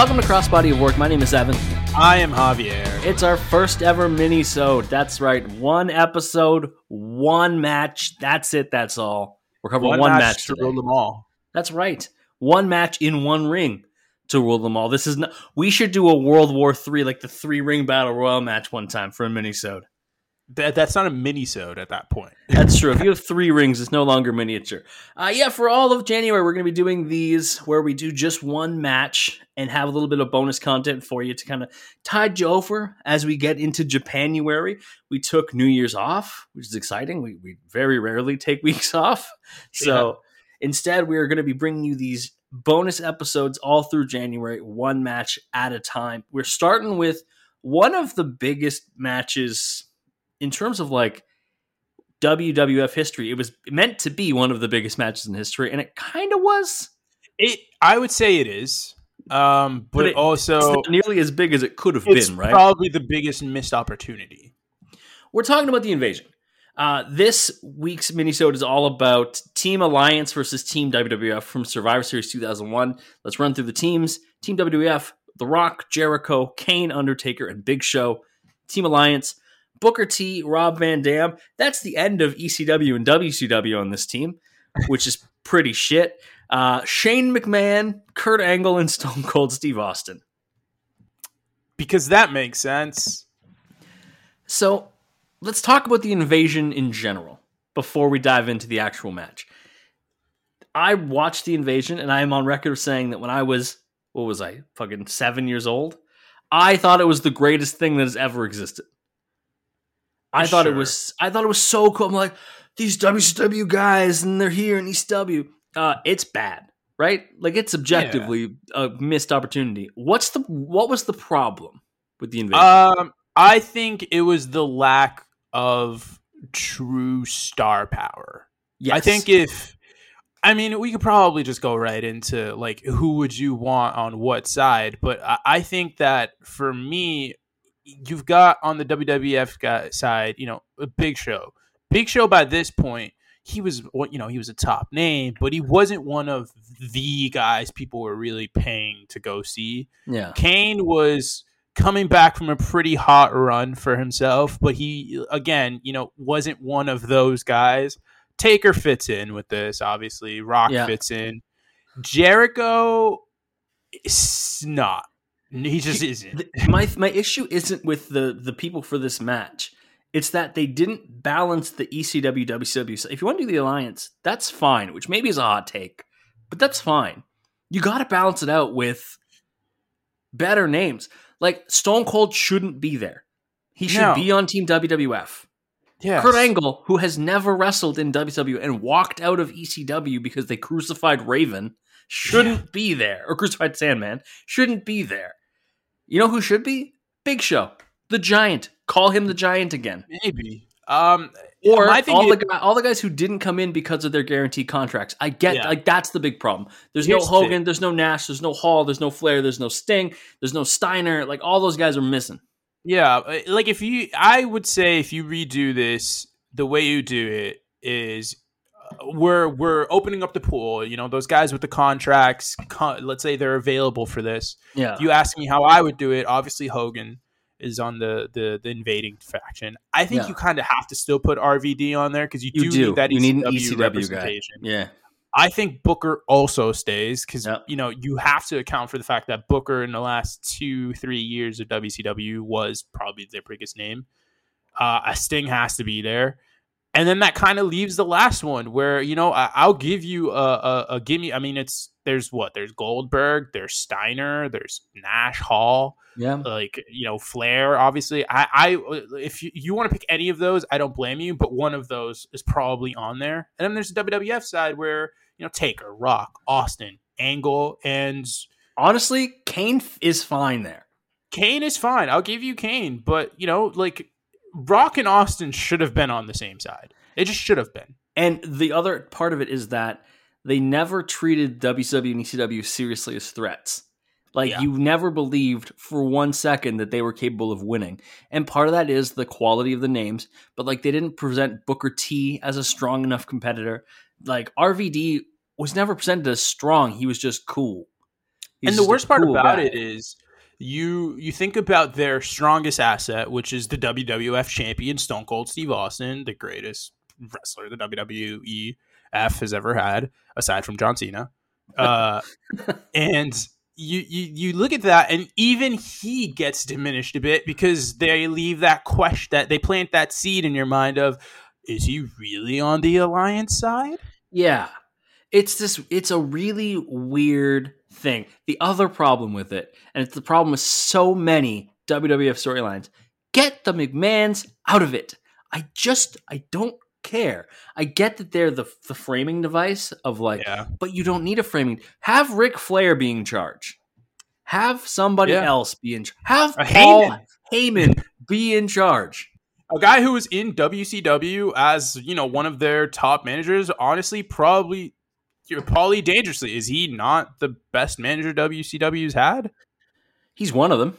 Welcome to Crossbody of Work. My name is Evan. I am Javier. It's our first ever mini-sode. That's right. One episode, one match. That's it. That's all. We're covering one, match, to rule them all. That's right. One match in one ring to rule them all. This is not. We should do a World War Three, like the three ring battle royal match, one time for a mini-sode. That, that's not a mini-sode at that point. That's true. If you have three rings, it's no longer miniature. Uh, yeah, for all of January, we're going to be doing these where we do just one match and have a little bit of bonus content for you to kind of tide you over as we get into Japanuary. We took New Year's off, which is exciting. We, we very rarely take weeks off. So instead, we are going to be bringing you these bonus episodes all through January, one match at a time. We're starting with one of the biggest matches in terms of like WWF history. It was meant to be one of the biggest matches in history, and it kind of was. It, I would say it is, um, but, it, also nearly as big as it could have been. Right? probably the biggest missed opportunity. We're talking about the invasion. Uh, this week's minisode is all about Team Alliance versus Team WWF from Survivor Series 2001. Let's run through the teams. Team WWF: The Rock, Jericho, Kane, Undertaker, and Big Show. Team Alliance: Booker T, Rob Van Dam. That's the end of ECW and WCW on this team, which is pretty shit. Uh, Shane McMahon, Kurt Angle, and Stone Cold Steve Austin. Because that makes sense. So let's talk about the invasion in general before we dive into the actual match. I watched the invasion, and I am on record of saying that when I was, what was I, fucking seven years old, I thought it was the greatest thing that has ever existed. I thought it was I thought it was so cool. I'm like, these WCW guys and they're here in East W. Uh, it's bad, right? Like it's objectively a missed opportunity. What's the what was the problem with the invasion? Um, I think it was the lack of true star power. yes. I think if I mean we could probably just go right into like who would you want on what side, but I, I think that for me, you've got on the WWF guy side, you know, a Big Show. Big Show by this point, he was what you know he was a top name, but he wasn't one of the guys people were really paying to go see. yeah. Kane was coming back from a pretty hot run for himself, but he again, you know, wasn't one of those guys. Taker fits in with this, obviously. Rock Yeah. fits in. Jericho is not. He just isn't. My my issue isn't with the the people for this match. It's that they didn't balance the ECW WCW. So if you want to do the alliance, that's fine. Which maybe is a hot take, but that's fine. You got to balance it out with better names. Like Stone Cold shouldn't be there. He should No. be on Team WWF. Yeah. Kurt Angle, who has never wrestled in WCW and walked out of ECW because they crucified Raven, shouldn't be there. Or crucified Sandman, shouldn't be there. You know who should be? Big Show, the Giant. Call him the Giant again. Maybe. Um, Or all the guy, all the guys who didn't come in because of their guaranteed contracts. I get Yeah. like that's the big problem. There's Here's no Hogan, thing. there's no Nash, there's no Hall, there's no Flair, there's no Sting, there's no Steiner. Like all those guys are missing. Yeah, uh, like if you, I would say if you redo this, the way you do it is, we're we're opening up the pool. You know, those guys with the contracts. Con- let's say they're available for this. Yeah. If you ask me how I would do it, obviously Hogan is on the the, the invading faction. I think Yeah. you kind of have to still put RVD on there because you, You do, do. need that You need an ECW, ECW guy. representation. yeah. I think Booker also stays because Yep. you know you have to account for the fact that Booker in the last two three years of WCW was probably their biggest name. Uh, a Sting has to be there, and then that kind of leaves the last one where you know I, I'll give you a, a, a gimme. I mean, it's there's what there's Goldberg, there's Steiner, there's Nash Hall, Yeah. like you know Flair. Obviously, I, I if you, you want to pick any of those, I don't blame you, but one of those is probably on there. And then there's the WWF side where you know Taker, Rock, Austin, Angle, and Honestly, Kane is fine there. Kane is fine. I'll give you Kane, but you know, like Rock and Austin should have been on the same side. It just should have been. And the other part of it is that they never treated WCW and ECW seriously as threats. Like Yeah. you never believed for one second that they were capable of winning. And part of that is the quality of the names, but like they didn't present Booker T as a strong enough competitor. Like RVD was never presented as strong. He was just cool. He was and the worst part cool about guy. it is you you think about their strongest asset, which is the WWF champion Stone Cold Steve Austin, the greatest wrestler the WWEF has ever had, aside from John Cena. Uh, and you, you you look at that, and even he gets diminished a bit because they leave that question that they plant that seed in your mind of, is he really on the alliance side? Yeah. It's this it's a really weird thing. The other problem with it, and it's the problem with so many WWF storylines, get the McMahons out of it. I just I don't care. I get that they're the the framing device of like Yeah, but you don't need a framing. Have Ric Flair be in charge. Have somebody Yeah. else be in charge. Have A Paul Heyman. Heyman be in charge. a guy who was in WCW as you know one of their top managers. Honestly, probably Paulie dangerously. Is he not the best manager WCW's had? He's one of them.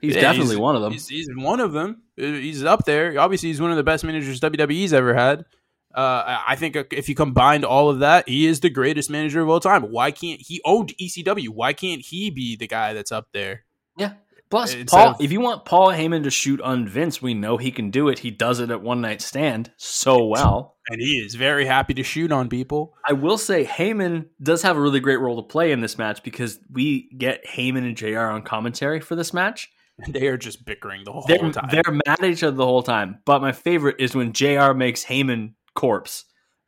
He's Yeah, definitely he's- one of them. He's, he's one of them. Uh, He's up there. Obviously, he's one of the best managers WWE's ever had. Uh, I- I think if you combined all of that, he is the greatest manager of all time. Why can't he owned ECW? Why can't he be the guy that's up there? Yeah. Plus, Instead Paul, of- if you want Paul Heyman to shoot on Vince, we know he can do it. He does it at One Night Stand so well. And he is very happy to shoot on people. I will say Heyman does have a really great role to play in this match because we get Heyman and JR on commentary for this match. They are just bickering the whole They're, time. they're mad at each other the whole time. But my favorite is when JR makes Heyman corpse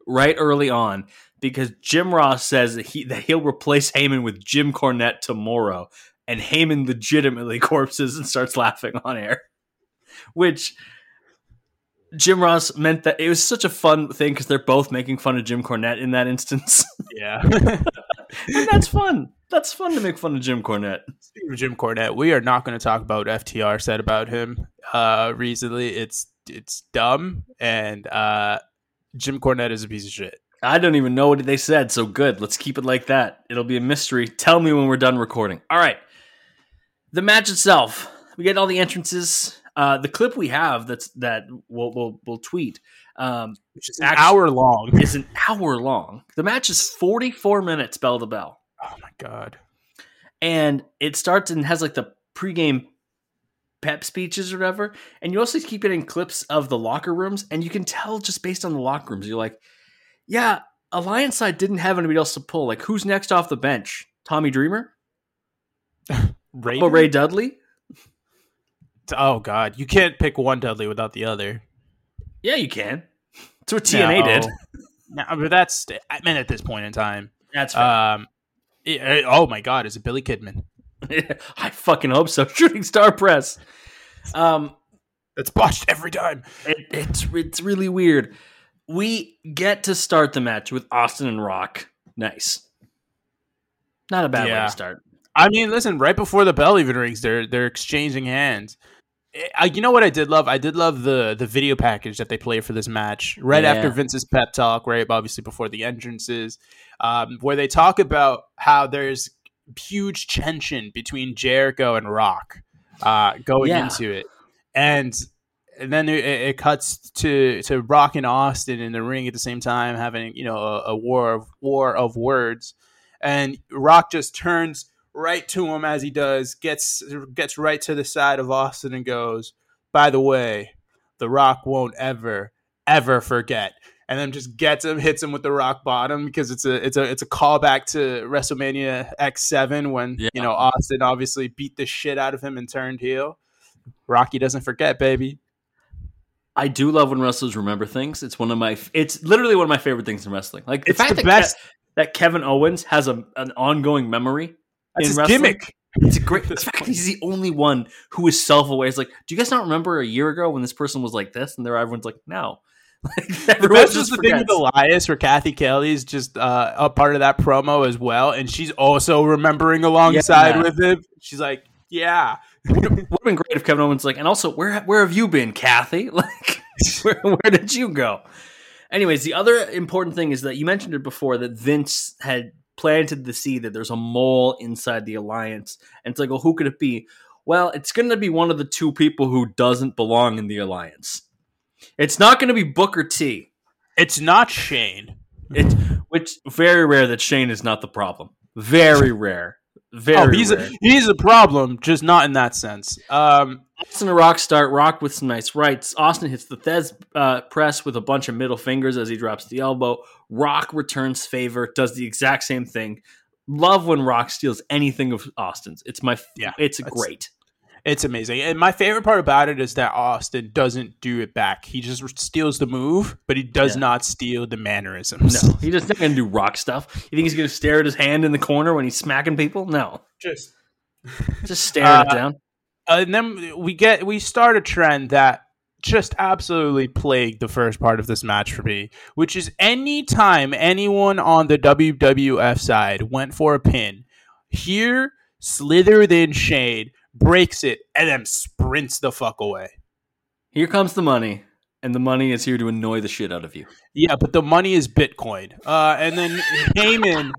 right early on because Jim Ross says that, he, that he'll replace Heyman with Jim Cornette tomorrow. And Heyman legitimately corpses and starts laughing on air. Which Jim Ross meant that it was such a fun thing because they're both making fun of Jim Cornette in that instance. yeah. and that's fun. That's fun to make fun of Jim Cornette. Speaking of Jim Cornette, we are not going to talk about what FTR said about him uh, recently. It's it's dumb, and uh, Jim Cornette is a piece of shit. I don't even know what they said, so good. Let's keep it like that. It'll be a mystery. Tell me when we're done recording. All right. The match itself. We get all the entrances. Uh, the clip we have that's that we'll we'll, we'll tweet um, Which is an hour long. is an hour long. The match is 44 minutes bell to bell. Oh my god! and it starts and has like the pregame pep speeches or whatever. And you also keep getting clips of the locker rooms, and you can tell just based on the locker rooms, you're like, yeah, Alliance side didn't have anybody else to pull. Like, who's next off the bench? Tommy Dreamer? Ray, Oh, Ray Dudley? Oh god, you can't pick one Dudley without the other. Yeah, you can. That's what TNA did. No, but that's I mean at this point in time. That's right. Um, it- it- oh my god, is it Billy Kidman? I fucking hope so. Shooting Star Press. Um, It's botched every time. It, it's it's really weird. We get to start the match with Austin and Rock. Nice. Not a bad way to start. I mean, listen, right before the bell even rings, they're they're exchanging hands. Eh, I, you know what I did love? I did love the the video package that they play for this match right Yeah. after Vince's pep talk, right? Obviously before the entrances, um, where they talk about how there's huge tension between Jericho and Rock uh, going Yeah. into it, and and then it, it cuts to to Rock and Austin in the ring at the same time, having you know a, a war of war of words, and Rock just turns right to him as he does, gets gets right to the side of Austin and goes, "By the way, the Rock won't ever ever forget." And then just gets him, hits him with the rock bottom because it's a it's a it's a callback to WrestleMania X Seven when Yeah. you know Austin obviously beat the shit out of him and turned heel. Rocky doesn't forget, baby. I do love when wrestlers remember things. It's one of my. It's literally one of my favorite things in wrestling. Like the It's fact the that best. that Kevin Owens has a, an ongoing memory. That's his wrestling? gimmick. It's a great. The fact he's the only one who is self-aware. It's like, do you guys not remember a year ago when this person was like this? And there, everyone's like, no. Like, The best just the thing with. Elias, where Cathy Kelley's just uh, a part of that promo as well, and she's also remembering alongside Yeah. with him. She's like, "Yeah, would have been great if Kevin Owens like, and also where where have you been, Cathy? Like, where, where did you go? Anyways, the other important thing is that you mentioned it before that Vince had planted the seed that there's a mole inside the alliance, and it's like, well, who could it be? Well, it's going to be one of the two people who doesn't belong in the alliance. It's not going to be Booker T. it's not Shane." It's which very rare that Shane is not the problem. Very rare. Very oh, he's rare. a, he's a problem, just not in that sense. Um, Austin and Rock start Rock with some nice rights. Austin hits the Thesz uh, press with a bunch of middle fingers as he drops the elbow. Rock returns favor, does the exact same thing. Love when Rock steals anything of Austin's. It's my Yeah, It's great. It's amazing. And my favorite part about it is that Austin doesn't do it back. He just steals the move, but he does Yeah. not steal the mannerisms. No, he just not gonna do Rock stuff. You think he's gonna stare at his hand in the corner when he's smacking people? No, Just just staring it Uh, down. and then we get we start a trend that just absolutely plagued the first part of this match for me, which is anytime anyone on the WWF side went for a pin, here Slither then Shane breaks it and then sprints the fuck away. Here comes the money, and the money is here to annoy the shit out of you. Yeah, but the money is Bitcoin. Uh, and then Heyman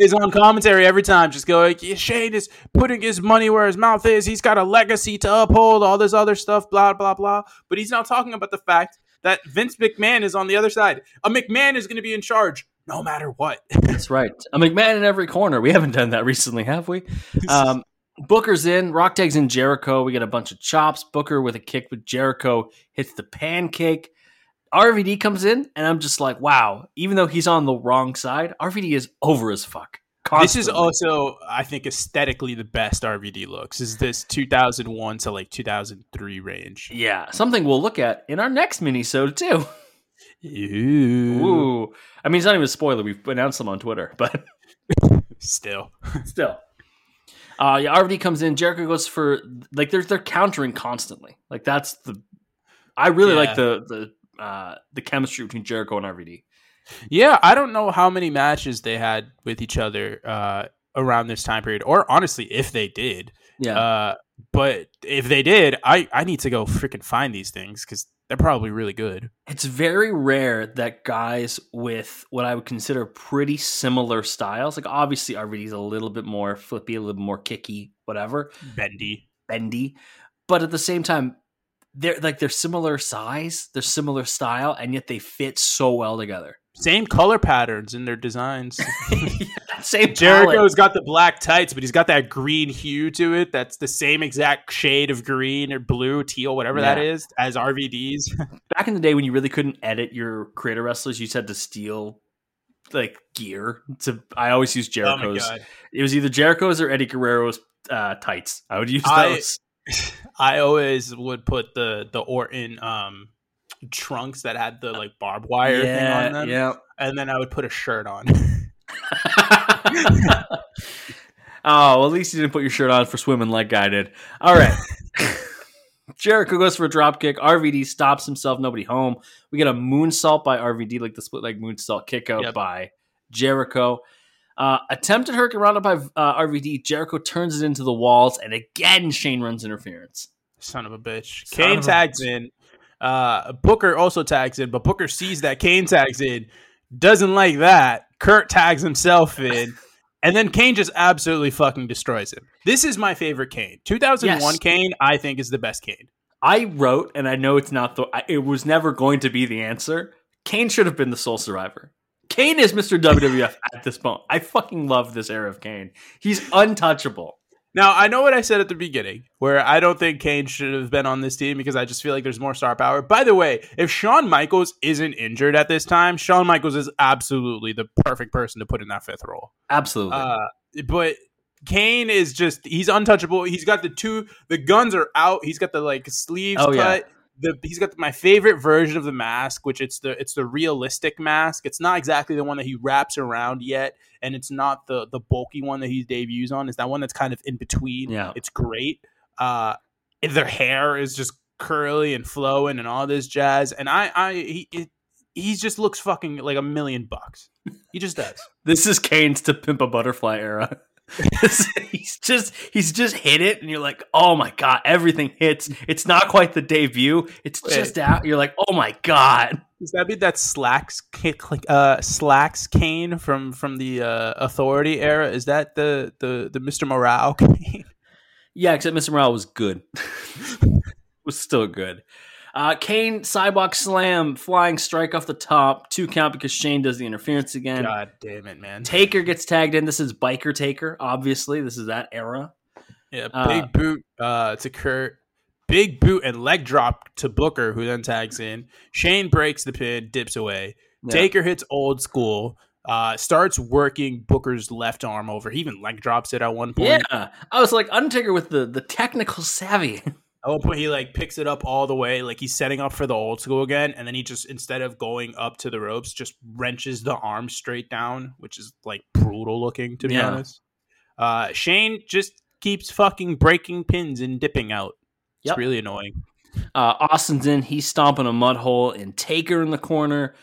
is on commentary every time, just going, yeah, Shane is putting his money where his mouth is. He's got a legacy to uphold, all this other stuff, blah, blah, blah. But he's not talking about the fact that Vince McMahon is on the other side. A McMahon is going to be in charge no matter what. That's right. A McMahon in every corner. We haven't done that recently, have we? Um, Booker's in. Rock tags in Jericho. We get a bunch of chops. Booker with a kick, but Jericho hits the pancake. RVD comes in, and I'm just like, wow. Even though he's on the wrong side, RVD is over as fuck. this is also, I think, aesthetically the best RVD looks. Is this 2001 to like 2003 range? yeah something we'll look at in our next mini-sode too. Ooh. Ooh, I mean, it's not even a spoiler. We've announced them on Twitter, but Still. still. Uh, yeah, RVD comes in. Jericho goes for like they're they're countering constantly. Like that's the. I really Yeah. like the the uh, the chemistry between Jericho and RVD. Yeah, I don't know how many matches they had with each other uh, around this time period, or honestly, if they did. Yeah, Uh, but if they did, I, I need to go freaking find these things because they're probably really good. it's very rare that guys with what I would consider pretty similar styles, like obviously RVD's a little bit more flippy, a little more kicky, whatever, Bendy. bendy, but at the same time, they're like they're similar size, they're similar style, and yet they fit so well together. Same color patterns in their designs. Same Jericho's got the black tights, but he's got that green hue to it. That's the same exact shade of green or blue, teal, whatever that Yeah. is, as RVD's. back in the day when you really couldn't edit your creator wrestlers, you just had to steal like gear. To I always use oh my Jericho's. god. it was either Jericho's or Eddie Guerrero's uh, tights. I would use those. I always would put the the Orton um trunks that had the like barbed wire thing on them, yeah. and then I would put a shirt on. oh, well, at least you didn't put your shirt on for swimming like I did. All right. Jericho goes for a drop kick. RVD stops himself. Nobody home. We get a moonsault by RVD, like the split leg moonsault kick out Yep. by Jericho. Uh, attempted hurricanrana by uh, RVD. Jericho turns it into the walls, and again Shane runs interference. Son of a bitch. Son Kane of a tags in. Uh, Booker also tags in, but Booker sees that Kane tags in, doesn't like that. Kurt tags himself in, and then Kane just absolutely fucking destroys him. This is my favorite Kane. 2001 Yes. Kane, I think, is the best Kane. I wrote, and I know it's not the. It was never going to be the answer. Kane should have been the sole survivor. Kane is Mr. WWF at this point. I fucking love this era of Kane. He's untouchable. Now, I know what I said at the beginning, where I don't think Kane should have been on this team because I just feel like there's more star power. By the way, if Shawn Michaels isn't injured at this time, Shawn Michaels is absolutely the perfect person to put in that fifth role. Absolutely. Uh, but Kane is just he's untouchable. He's got the two the guns are out. He's got the like sleeves Oh, yeah. The he's got my favorite version of the mask, which it's the it's the realistic mask. It's not exactly the one that he wraps around yet, and it's not the the bulky one that he debuts on. It's that one that's kind of in between. Yeah. it's great. Uh, their hair is just curly and flowing and all this jazz, and I I he it, he just looks fucking like a million bucks. He just does. This is Kane's to pimp a butterfly era. he's just he's just hit it, and you're like, oh my god, everything hits. It's not quite the debut. It's Wait. just out. You're like, oh my god. Does that mean that slacks uh slacks Kane from from the uh, Authority era? Is that the the the Mr. Morale Kane? Yeah, except Mr. Morale was good. was still good. Uh, Kane sidewalk slam, flying strike off the top, two count because Shane does the interference again. God damn it, man! Taker gets tagged in. This is biker Taker. Obviously, this is that era. Yeah, Uh, big boot uh, to Kurt, big boot and leg drop to Booker, who then tags in. Shane breaks the pin, dips away. Yeah. Taker hits old school. Uh, starts working Booker's left arm over. He even leg drops it at one point. Yeah, I was like Undertaker with the the technical savvy. At one point, he like picks it up all the way, like he's setting up for the old school again, and then he just instead of going up to the ropes, just wrenches the arm straight down, which is like brutal looking to be Yeah. honest. Uh, Shane just keeps fucking breaking pins and dipping out. It's Yep. really annoying. Uh, Austin's in. He's stomping a mud hole, and Taker in the corner.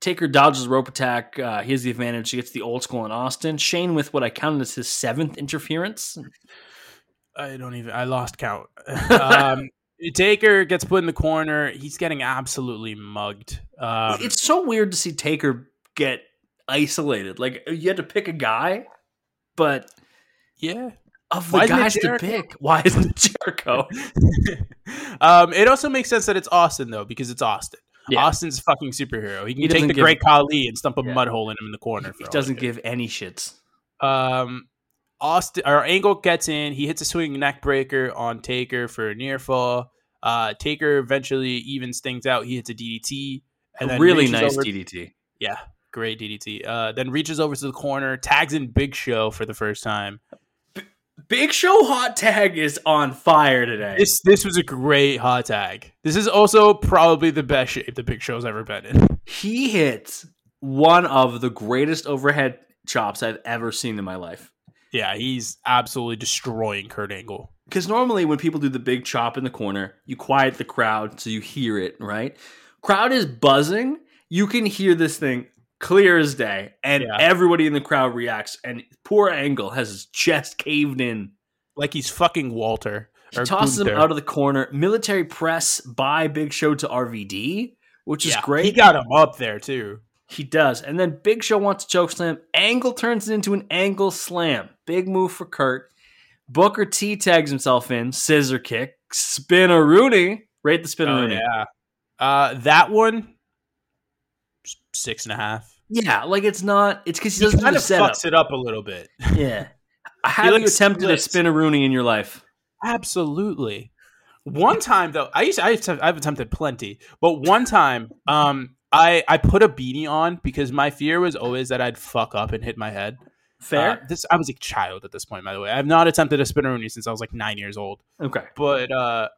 Taker dodges rope attack. Uh, he has the advantage. He gets the old school in Austin. Shane with what I counted as his seventh interference. I don't even. I lost count. um, Taker gets put in the corner. He's getting absolutely mugged. Um, it's so weird to see Taker get isolated. Like you had to pick a guy, but yeah. of the Why guys to pick, why isn't it Jericho? um, it also makes sense that it's Austin though, because it's Austin. Yeah. Austin's a fucking superhero. He can He take the give- Great Khali and stump a Yeah. mud hole in him in the corner. He doesn't give any shits. Um, Austin or Angle gets in. He hits a swinging neck breaker on Taker for a near fall. Uh, Taker eventually evens things out. He hits a DDT and then really nice over- DDT. Yeah, great DDT. Uh, then reaches over to the corner, tags in Big Show for the first time. Big Show hot tag is on fire today. This this was a great hot tag. This is also probably the best shape the Big Show's ever been in. he hits one of the greatest overhead chops I've ever seen in my life. Yeah, he's absolutely destroying Kurt Angle. Because normally when people do the big chop in the corner, you quiet the crowd so you hear it, right? Crowd is buzzing. You can hear this thing clear as day, and Yeah. everybody in the crowd reacts. And poor Angle has his chest caved in. Like he's fucking Walter. He tosses him out of the corner. Military press by Big Show to RVD, which is great. He got him up there too. He does. And then Big Show wants a choke slam. Angle turns it into an angle slam. Big move for Kurt. Booker T tags himself in. Scissor kick. Spinaroonie. Rate the spin a Oh, Rooney. yeah. Uh, that one, six and a half. Yeah, like it's not. It's because he He kind of fucks it up a little bit. Yeah. Have you attempted splits. a spinaroonie in your life? Absolutely. One time though, I used I've, I've attempted plenty, but one time, um, I I put a beanie on because my fear was always that I'd fuck up and hit my head. Fair. Uh, this I was a child at this point, by the way. I've not attempted a spinneroonie since I was like nine years old. okay. But uh,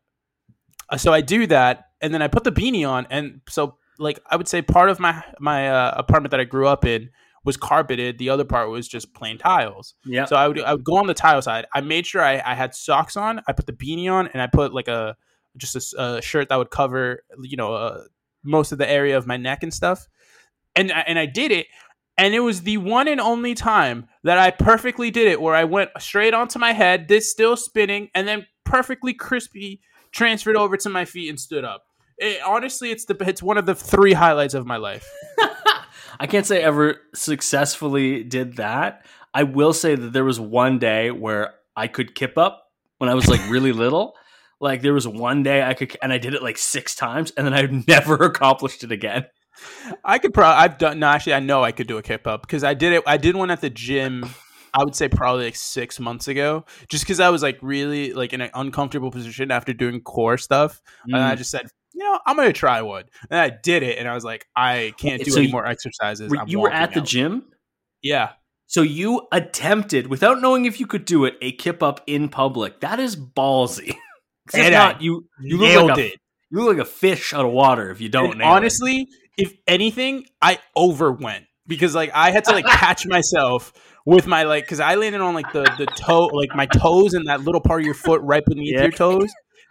so I do that, and then I put the beanie on, and so like I would say part of my my uh, apartment that I grew up in was carpeted. The other part was just plain tiles. Yeah. So I would I would go on the tile side. I made sure I, I had socks on. I put the beanie on, and I put like a just a shirt that would cover you know uh, most of the area of my neck and stuff. And and I did it, and it was the one and only time that I perfectly did it, where I went straight onto my head, this still spinning, and then perfectly crispy transferred over to my feet and stood up. It, honestly, it's the it's one of the three highlights of my life. I can't say I ever successfully did that. I will say that there was one day where I could kip up when I was like really little. Like there was one day I could, and I did it like six times, and then I've never accomplished it again. I could probably I've done no actually I know I could do a kip up because I did it I did one at the gym I would say probably like six months ago just because I was like really like in an uncomfortable position after doing core stuff and I Mm. just said you know I'm gonna try one and I did it and I was like I can't do So any you- more exercises Were- you were at the out. gym, yeah so you attempted without knowing if you could do it a kip up in public. That is ballsy. 'Cause if And not, you you look nailed like a, it You look like a fish out of water if you don't. Nail it. honestly, if anything, I overwent because like I had to like catch myself with my like because I landed on like the the toe like my toes and that little part of your foot right beneath Yeah. your toes,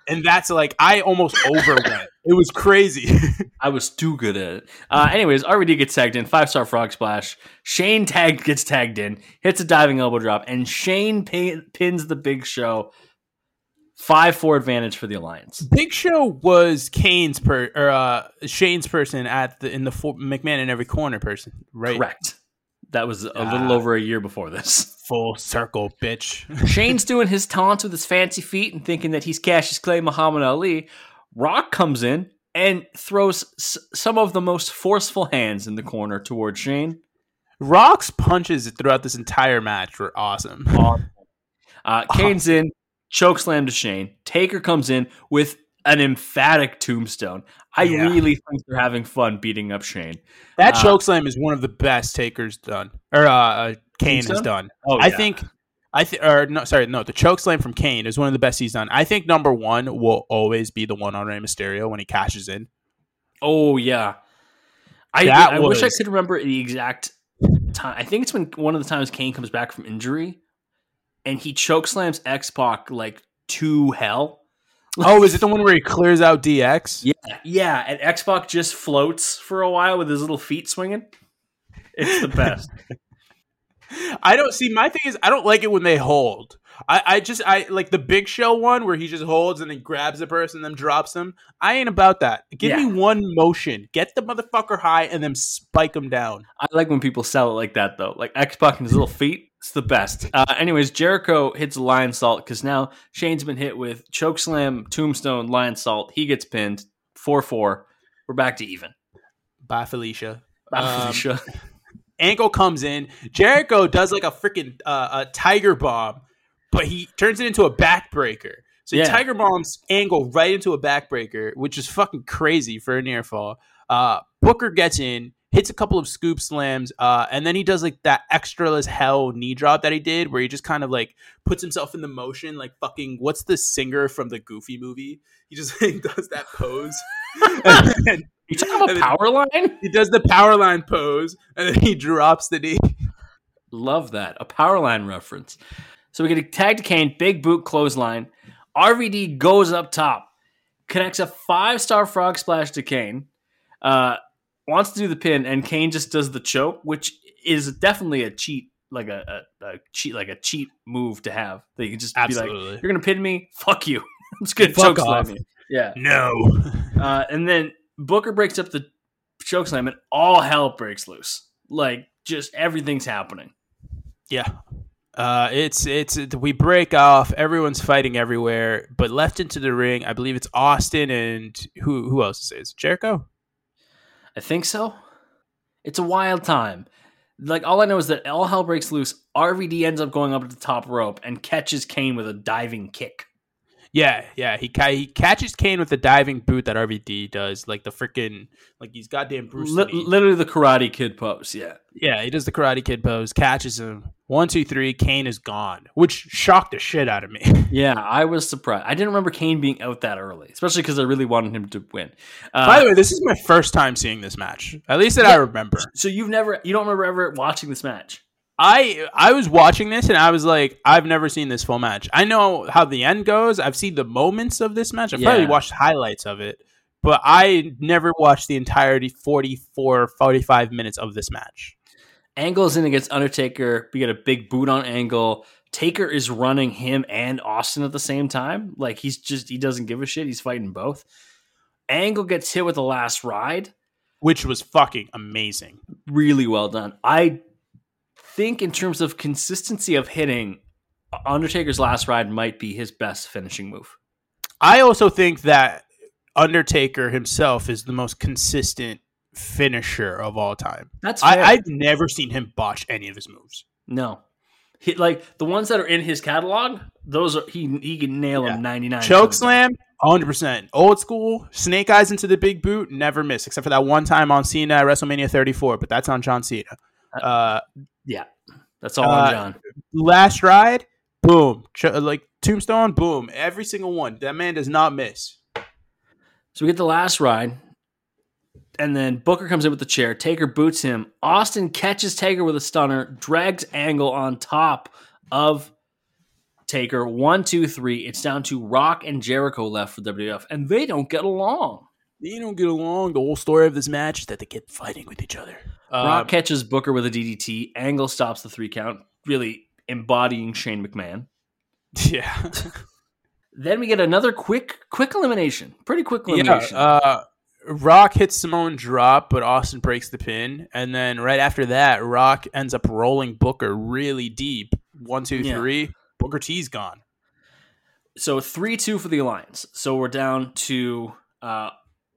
and that's like I almost overwent. It was crazy. I was too good at it. Uh, anyways, RVD gets tagged in, five star frog splash. Shane tag gets tagged in, hits a diving elbow drop, and Shane pin, pins the Big Show. Five four advantage for the Alliance. Big Show was Kane's per or uh, Shane's person at the in the four, McMahon in every corner person, right? Correct. That was a Ah. little over a year before this. Full circle, bitch. Shane's doing his taunts with his fancy feet and thinking that he's Cassius Clay Muhammad Ali. Rock comes in and throws s- some of the most forceful hands in the corner towards Shane. Rock's punches throughout this entire match were awesome. Uh, Kane's in, chokeslam to Shane. Taker comes in with an emphatic tombstone. I Yeah. really think they're having fun beating up Shane. That Uh, chokeslam is one of the best takers done, or uh, uh, Kane has done. Oh, I yeah. think, I think, or no, sorry, no, the chokeslam from Kane is one of the best he's done. I think number one will always be the one on Rey Mysterio when he cashes in. Oh yeah, I That I wish I could remember the exact time. I think it's when one of the times Kane comes back from injury, and he chokeslams X Pac like to hell. Oh, is it the one where he clears out DX? Yeah, yeah, and X Pac just floats for a while with his little feet swinging. It's the best. I don't see. My thing is, I don't like it when they hold. I, I just, I like the Big Show one where he just holds and then grabs the person and then drops them. I ain't about that. Give Yeah. me one motion. Get the motherfucker high and then spike him down. I like when people sell it like that though. Like X Pac and his little feet. It's the best. Uh, anyways, Jericho hits a Lionsault because now Shane's been hit with choke slam, tombstone, Lionsault. He gets pinned. Four four. We're back to even. Bye, Felicia. Bye, Um, Felicia. Angle comes in. Jericho does like a freaking uh, a tiger bomb, but he turns it into a backbreaker. So he Yeah. tiger bombs Angle right into a backbreaker, which is fucking crazy for a near fall. Uh, Booker gets in, hits a couple of scoop slams, uh, and then he does like that extra as hell knee drop that he did, where he just kind of like puts himself in the motion, like fucking what's the singer from the Goofy movie? He just like, does that pose. and then You talking about power line? he does the power line pose, and then he drops the knee. Love that. A power line reference. So we get a tag to Kane, big boot clothesline. RVD goes up top, connects a five star frog splash to Kane, uh, wants to do the pin, and Kane just does the choke, which is definitely a cheat, like a, a, a cheat, like a cheat move to have. That you can just be like, "You're gonna pin me? Fuck you! I'm just gonna choke off. slam you." Yeah. no. Uh, and then Booker breaks up the choke slam, and all hell breaks loose. Like just everything's happening. Yeah. Uh, it's it's we break off. Everyone's fighting everywhere, but left into the ring, I believe it's Austin and who who else is it? Is it Jericho? I think so. It's a wild time. Like all I know is that all hell breaks loose. RVD ends up going up to the top rope and catches Kane with a diving kick. Yeah, yeah. He ca- he catches Kane with the diving boot that RVD does, like the freaking like he's goddamn Bruce Lee. literally the Karate Kid pose. Yeah. yeah, he does the Karate Kid pose, catches him. One, two, three. Kane is gone, which shocked the shit out of me. Yeah, I was surprised. I didn't remember Kane being out that early, especially because I really wanted him to win. Uh, By the way, this is my first time seeing this match, at least that I remember. so you've never, you don't remember ever watching this match? I I was watching this and I was like, I've never seen this full match. I know how the end goes. I've seen the moments of this match. I've probably watched highlights of it, but I never watched the entirety 44, 45 minutes of this match. Angle is in against Undertaker. We get a big boot on Angle. Taker is running him and Austin at the same time. Like he's just he doesn't give a shit. He's fighting both. Angle gets hit with the last ride. Which was fucking amazing. Really well done. I think in terms of consistency of hitting, Undertaker's last ride might be his best finishing move. I also think that Undertaker himself is the most consistent finisher of all time. That's fair. I, I've never seen him botch any of his moves. no. He, like the ones that are in his catalog, those are he he can nail Yeah. them ninety nine. Choke slam, 100%. Old school, snake eyes into the big boot, never miss, except for that one time on Cena at WrestleMania 34, but that's on John Cena. Uh, Yeah, that's all Uh, on John. last ride, boom. Ch- like Tombstone, boom. Every single one. That man does not miss. So we get the last ride, and then Booker comes in with the chair. Taker boots him. Austin catches Taker with a stunner, drags Angle on top of Taker. One, two, three. It's down to Rock and Jericho left for WWF, and they don't get along. They don't get along. The whole story of this match is that they get fighting with each other. Rock Um, catches Booker with a DDT. Angle stops the three count, really embodying Shane McMahon. yeah. Then we get another quick, quick elimination. Pretty quick yeah. elimination. Uh, Rock hits Samoan drop, but Austin breaks the pin. And then right after that, Rock ends up rolling Booker really deep. One, two, Yeah. three. Booker T's gone. so three two for the alliance. So we're down to uh,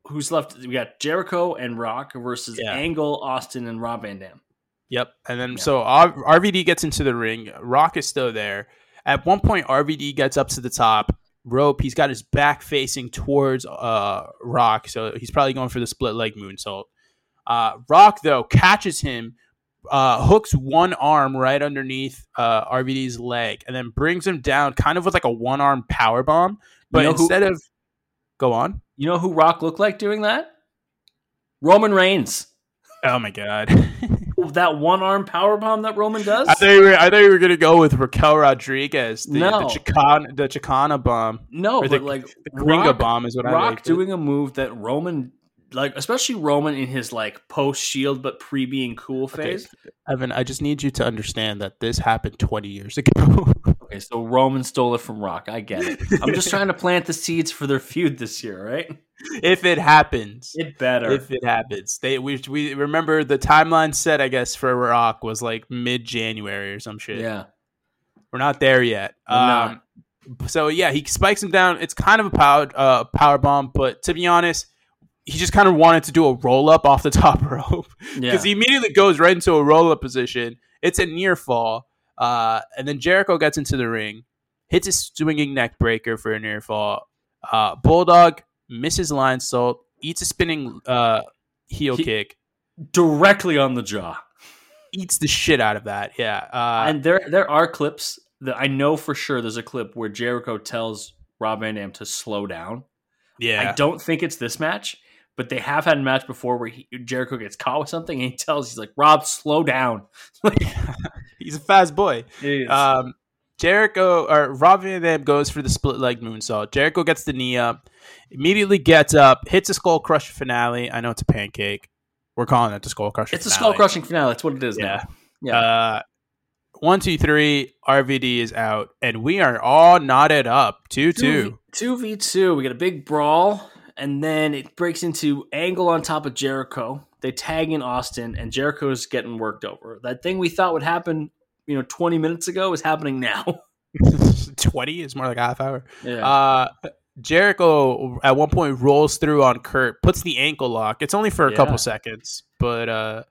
who's left? We got Jericho and Rock versus Yeah. Angle, Austin, and Rob Van Dam. Yep. And then Yeah. so RVD gets into the ring. Rock is still there. At one point, RVD gets up to the top rope. He's got his back facing towards uh, Rock, so he's probably going for the split leg moonsault. Uh, Rock though catches him, uh, hooks one arm right underneath uh, RVD's leg, and then brings him down, kind of with like a one arm power bomb. But know who- instead of go on, You know who Rock looked like doing that? Roman Reigns. oh my god. That one arm power bomb that Roman does. I thought you were. I thought you were gonna go with Raquel Rodriguez, the, No. the Chicana, the Chicana bomb. no, or but the- like The Gringa Rock, bomb is what I Rock like. doing a move that Roman, like especially Roman in his like post Shield but pre being cool Okay, phase. Evan, I just need you to understand that this happened 20 years ago. Okay, so Roman stole it from Rock. I get it. I'm just trying to plant the seeds for their feud this year, right? if it happens, It better. if it happens, they we we remember the timeline set. I guess for Rock was like mid January or some shit. yeah. we're not there yet. Um, so yeah, he spikes him down. It's kind of a power uh, power bomb, but to be honest, he just kind of wanted to do a roll up off the top rope. Yeah. because he immediately goes right into a roll up position. It's a near fall, uh, and then Jericho gets into the ring, hits a swinging neck breaker for a near fall. Uh, Bulldog misses Lionsault, eats a spinning uh, heel He- kick, Directly on the jaw. eats the shit out of that. Yeah, uh, and there there are clips that I know for sure there's a clip where Jericho tells Rob Van Dam to slow down. yeah, I don't think it's this match, but they have had a match before where he, Jericho gets caught with something and he tells he's like, Rob, slow down. he's a fast boy. Um, Jericho or Rob Van Dam goes for the split leg moonsault. Jericho gets the knee up, immediately gets up, hits a skull crusher finale. I know it's a pancake. We're calling it the skull crusher. it's a skull crushing finale. That's what it is Yeah. now. Yeah. Uh, one, two, three. RVD is out, and we are all knotted up. Two, two. Two v two. We get a big brawl, and then it breaks into Angle on top of Jericho. They tag in Austin, and Jericho's getting worked over. That thing we thought would happen, you know, twenty minutes ago is happening now. Twenty is more like a half hour. Yeah. Uh, Jericho at one point rolls through on Kurt, puts the ankle lock. It's only for a Yeah. couple seconds, but uh,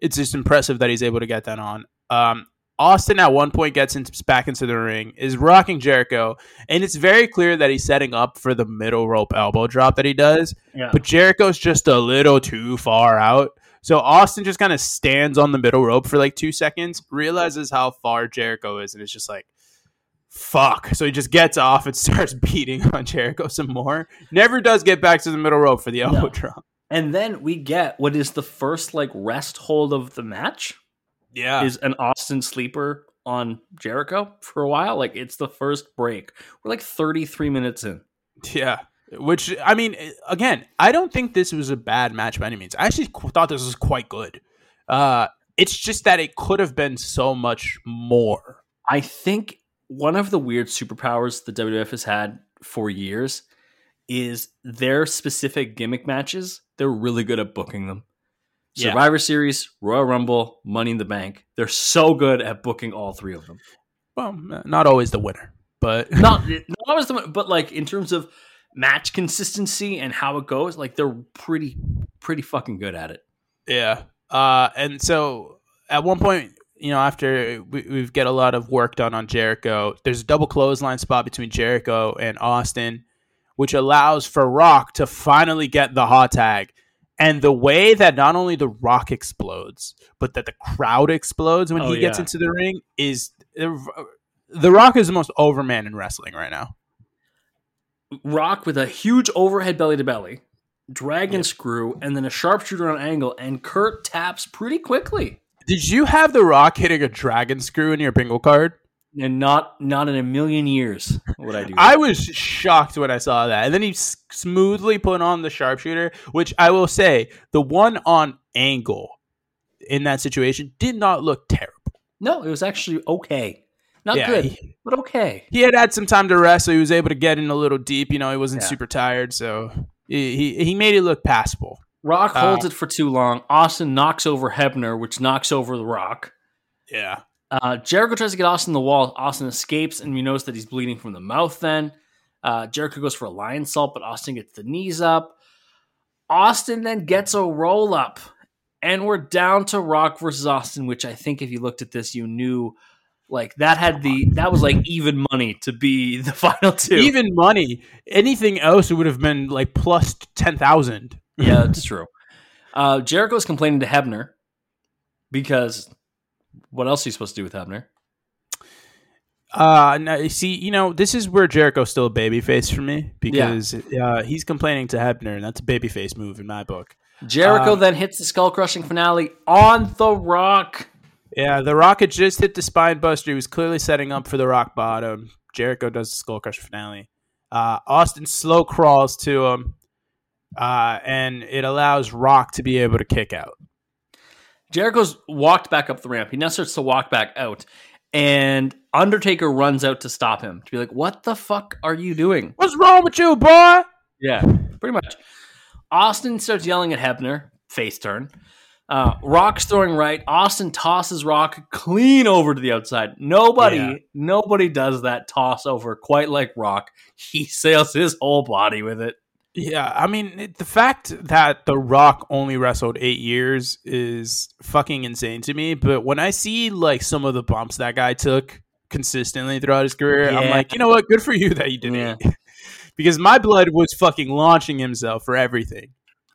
it's just impressive that he's able to get that on. Um, Austin at one point gets into, back into the ring, is rocking Jericho, and it's very clear that he's setting up for the middle rope elbow drop that he does. yeah. But Jericho's just a little too far out. So Austin just kind of stands on the middle rope for like two seconds, realizes how far Jericho is, and it's just like, fuck. So he just gets off and starts beating on Jericho some more. Never does get back to the middle rope for the elbow No. drop. And then we get what is the first like rest hold of the match Yeah. is an Austin sleeper on Jericho for a while. Like it's the first break. We're like 33 minutes in. Yeah. Which, I mean, again, I don't think this was a bad match by any means. I actually thought this was quite good. Uh, it's just that it could have been so much more. I think one of the weird superpowers the WWF has had for years is their specific gimmick matches. They're really good at booking them. Yeah. Survivor Series, Royal Rumble, Money in the Bank. They're so good at booking all three of them. Well, not always the winner, but Not, not always the, but like in terms of match consistency and how it goes, like they're pretty, pretty fucking good at it. Yeah. Uh, and so at one point, you know, after we, we get a lot of work done on Jericho, there's a double clothesline spot between Jericho and Austin, which allows for Rock to finally get the hot tag. And the way that not only the Rock explodes, but that the crowd explodes when Oh, he gets yeah. into the ring is the Rock is the most over man in wrestling right now. Rock with a huge overhead belly to belly, dragon screw, and then a sharpshooter on angle, and Kurt taps pretty quickly. Did you have The Rock hitting a dragon screw in your bingo card? And not not in a million years would I do. I was shocked when I saw that. And then he s- smoothly put on the sharpshooter, which I will say, the one on angle in that situation did not look terrible. no, it was actually okay. Not Yeah, good, he- but okay. He had had some time to rest, so he was able to get in a little deep. You know, he wasn't Yeah. super tired, so he, he he made it look passable. Rock Uh, holds it for too long. Austin knocks over Hebner, which knocks over the Rock. Yeah. Uh, Jericho tries to get Austin the wall. Austin escapes, and we notice that he's bleeding from the mouth. Then uh, Jericho goes for a Lionsault, but Austin gets the knees up. Austin then gets a roll up, and we're down to Rock versus Austin. Which I think, if you looked at this, you knew like that had the that was like even money to be the final two. Even money, anything else it would have been like plus ten thousand. yeah, that's true. Uh, Jericho's complaining to Hebner because what else are you supposed to do with Hebner? Uh, no, see, you know, this is where Jericho's still a babyface for me because uh, he's complaining to Hebner, and that's a babyface move in my book. Jericho Um, then hits the skull crushing finale on the Rock. Yeah, the Rock had just hit the spine buster. He was clearly setting up for the rock bottom. Jericho does the skull crusher finale. Uh, Austin slow crawls to him, uh, and it allows Rock to be able to kick out. Jericho's walked back up the ramp. He now starts to walk back out, and Undertaker runs out to stop him to be like, "What the fuck are you doing?" What's wrong with you, boy? Yeah, pretty much. Austin starts yelling at Hebner. Face turn. Uh, Rock's throwing right. Austin tosses Rock clean over to the outside. Nobody, Yeah. nobody does that toss over quite like Rock. He sails his whole body with it. Yeah, I mean, it- the fact that The Rock only wrestled eight years is fucking insane to me. But when I see like some of the bumps that guy took consistently throughout his career, I'm like, you know what? Good for you that you did Yeah. it. because my blood was fucking launching himself for everything.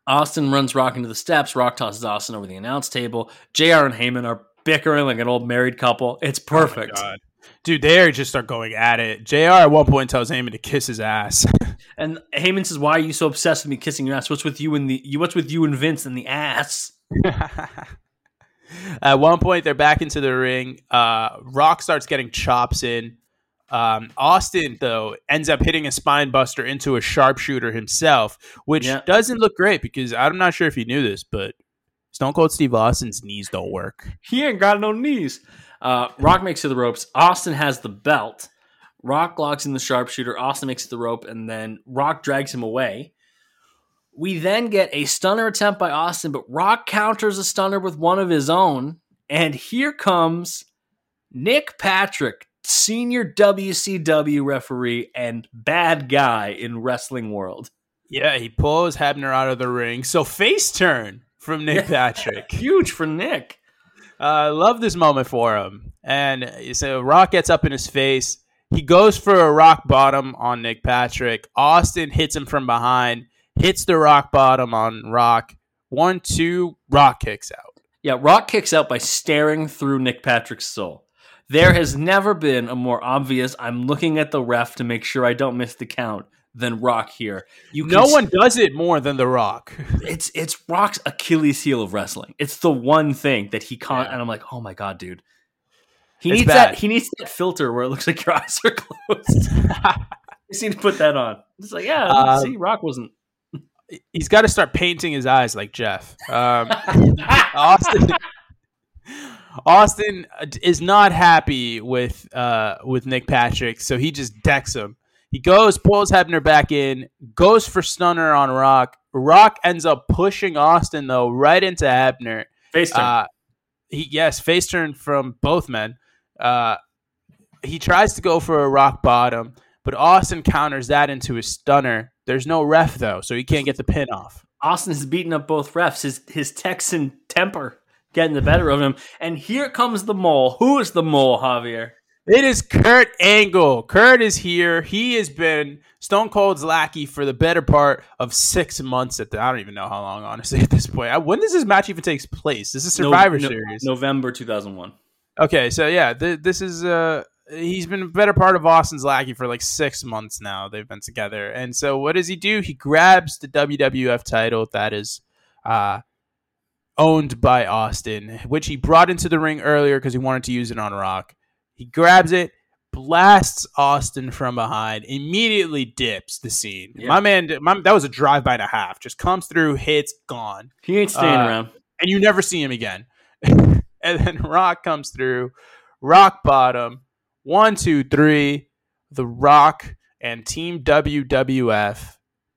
Austin runs Rock into the steps. Rock tosses Austin over the announce table. JR and Heyman are bickering like an old married couple. It's perfect. Oh. Dude, they just start going at it. JR at one point tells Heyman to kiss his ass. and Heyman says, "Why are you so obsessed with me kissing your ass? What's with you and the you? What's with you and Vince and the ass?" At one point, they're back into the ring. Uh, Rock starts getting chops in. Um, Austin, though, ends up hitting a spine buster into a sharpshooter himself, which Yeah. doesn't look great because I'm not sure if you knew this, but Stone Cold Steve Austin's knees don't work. He ain't got no knees. Uh, Rock makes to the ropes. Austin has the belt. Rock locks in the sharpshooter. Austin makes it the rope, and then Rock drags him away. We then get a stunner attempt by Austin, but Rock counters a stunner with one of his own. And here comes Nick Patrick, senior WCW referee and bad guy in wrestling world. Yeah, he pulls Hebner out of the ring. So face turn from Nick Patrick. Huge for Nick. Uh, I love this moment for him. And so Rock gets up in his face. He goes for a rock bottom on Nick Patrick. Austin hits him from behind, hits the rock bottom on Rock. One, two, Rock kicks out. Yeah, Rock kicks out by staring through Nick Patrick's soul. There has never been a more obvious I'm looking at the ref to make sure I don't miss the count than Rock here. You No one does it more than The Rock. it's it's Rock's Achilles heel of wrestling. It's the one thing that he can't Yeah. and I'm like, "Oh my god, dude." He It's needs bad. that he needs that filter where it looks like your eyes are closed. you need to put that on. It's like, yeah, Um, see, Rock wasn't He's got to start painting his eyes like Jeff. Um, Austin Austin is not happy with uh, with Nick Patrick, so he just decks him. He goes, pulls Hebner back in, goes for stunner on Rock. Rock ends up pushing Austin though right into Hebner. face turn. Uh, he yes, face turn from both men. Uh, he tries to go for a rock bottom, but Austin counters that into a stunner. There's no ref though, so he can't get the pin off. Austin has beaten up both refs. His his Texan temper getting the better of him. And here comes the mole. Who is the mole, Javier? It is Kurt Angle. Kurt is here. He has been Stone Cold's lackey for the better part of six months. At the, I don't even know how long, honestly, at this point. I- When does this match even take place? This is Survivor No- no- Series. November 2001. Okay, so yeah, th- this is uh he's been a better part of Austin's lackey for like six months now. They've been together, and so what does he do? He grabs the WWF title that is uh, owned by Austin, which he brought into the ring earlier because he wanted to use it on Rock. He grabs it, blasts Austin from behind, immediately dips the scene. Yeah. My man, my, that was a drive by and a half. Just comes through, hits, gone, He ain't staying Uh, around. and you never see him again. and then Rock comes through, rock bottom, one, two, three. The Rock and Team WWF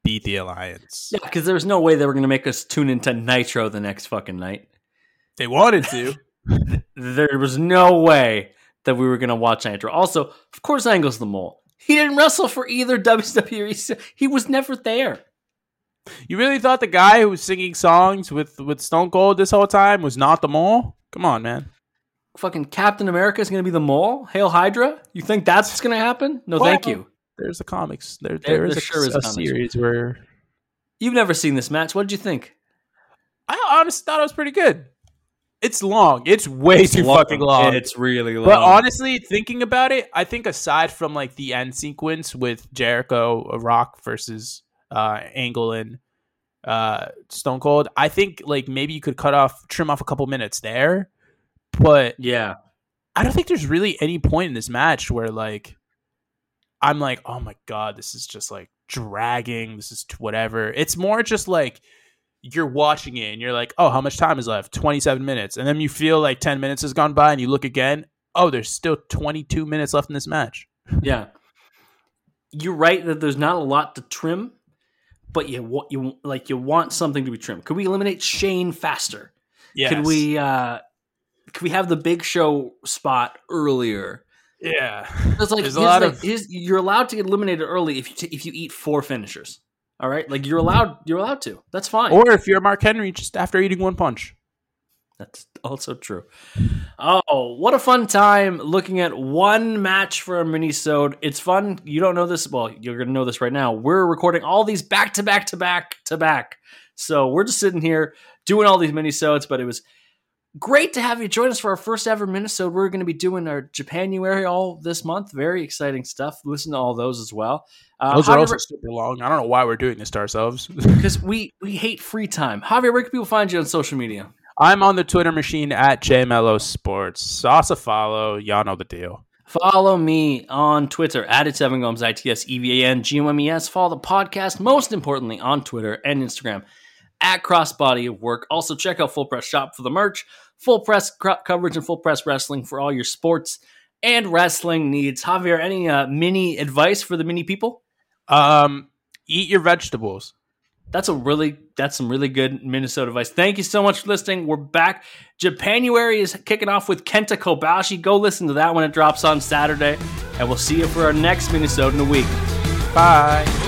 beat the Alliance. Yeah, because there was no way they were going to make us tune into Nitro the next fucking night. They wanted to. There was no way that we were going to watch Nitro. Also, of course, Angle's the mole. He didn't wrestle for either WWE. He was never there. You really thought the guy who was singing songs with with Stone Cold this whole time was not the mole? Come on, man. Fucking Captain America is going to be the mole. Hail Hydra. You think that's what's going to happen? No, Well, thank you. There's the comics. There, There- there is a, sure is a comics. series where You've never seen this match. What did you think? I honestly thought it was pretty good. It's long. It's way too fucking long. It's really long. But honestly, thinking about it, I think aside from like the end sequence with Jericho, Rock versus uh, Angle and uh, Stone Cold, I think like maybe you could cut off, trim off a couple minutes there. But yeah, I don't think there's really any point in this match where like I'm like, oh my god, this is just like dragging. This is whatever. It's more just like you're watching it and you're like, oh, how much time is left? 27 minutes, and then you feel like 10 minutes has gone by, and you look again. Oh, there's still 22 minutes left in this match. yeah. You're right that there's not a lot to trim, but you want you like you want something to be trimmed. Could we eliminate Shane faster? Yeah. Could we? uh Could we have the Big Show spot earlier? Yeah. It's like, There's a lot like of- his, you're allowed to get eliminated early if you t- if you eat four finishers. All right, like you're allowed you're allowed to. That's fine. Or if you're Mark Henry, just after eating one punch. That's also true. Oh, what a fun time looking at one match for a minisode. It's fun. You don't know this. Well, you're going to know this right now. We're recording all these back to back to back to back. So we're just sitting here doing all these minisodes, but it was great to have you join us for our first ever minisode. We're going to be doing our Japanuary all this month. Very exciting stuff. Listen to all those as well. Uh, Those are Javier- also super long. I don't know why we're doing this to ourselves. because we we hate free time. Javier, where can people find you on social media? I'm on the Twitter machine at JMello Sports. Sauce a follow. Y'all know the deal. Follow me on Twitter at it's Evan Gomes, I T S E V A N G O M E S. Follow the podcast, most importantly, on Twitter and Instagram at Crossbody of Work. Also, check out Full Press Shop for the merch, full press cro- coverage, and full press wrestling for all your sports and wrestling needs. Javier, any uh, mini advice for the mini people? Um, eat your vegetables. That's a really that's some really good Minnesota advice. Thank you so much for listening. We're back. Japanuary is kicking off with Kenta Kobashi. Go listen to that when it drops on Saturday, and we'll see you for our next minisode in a week. Bye.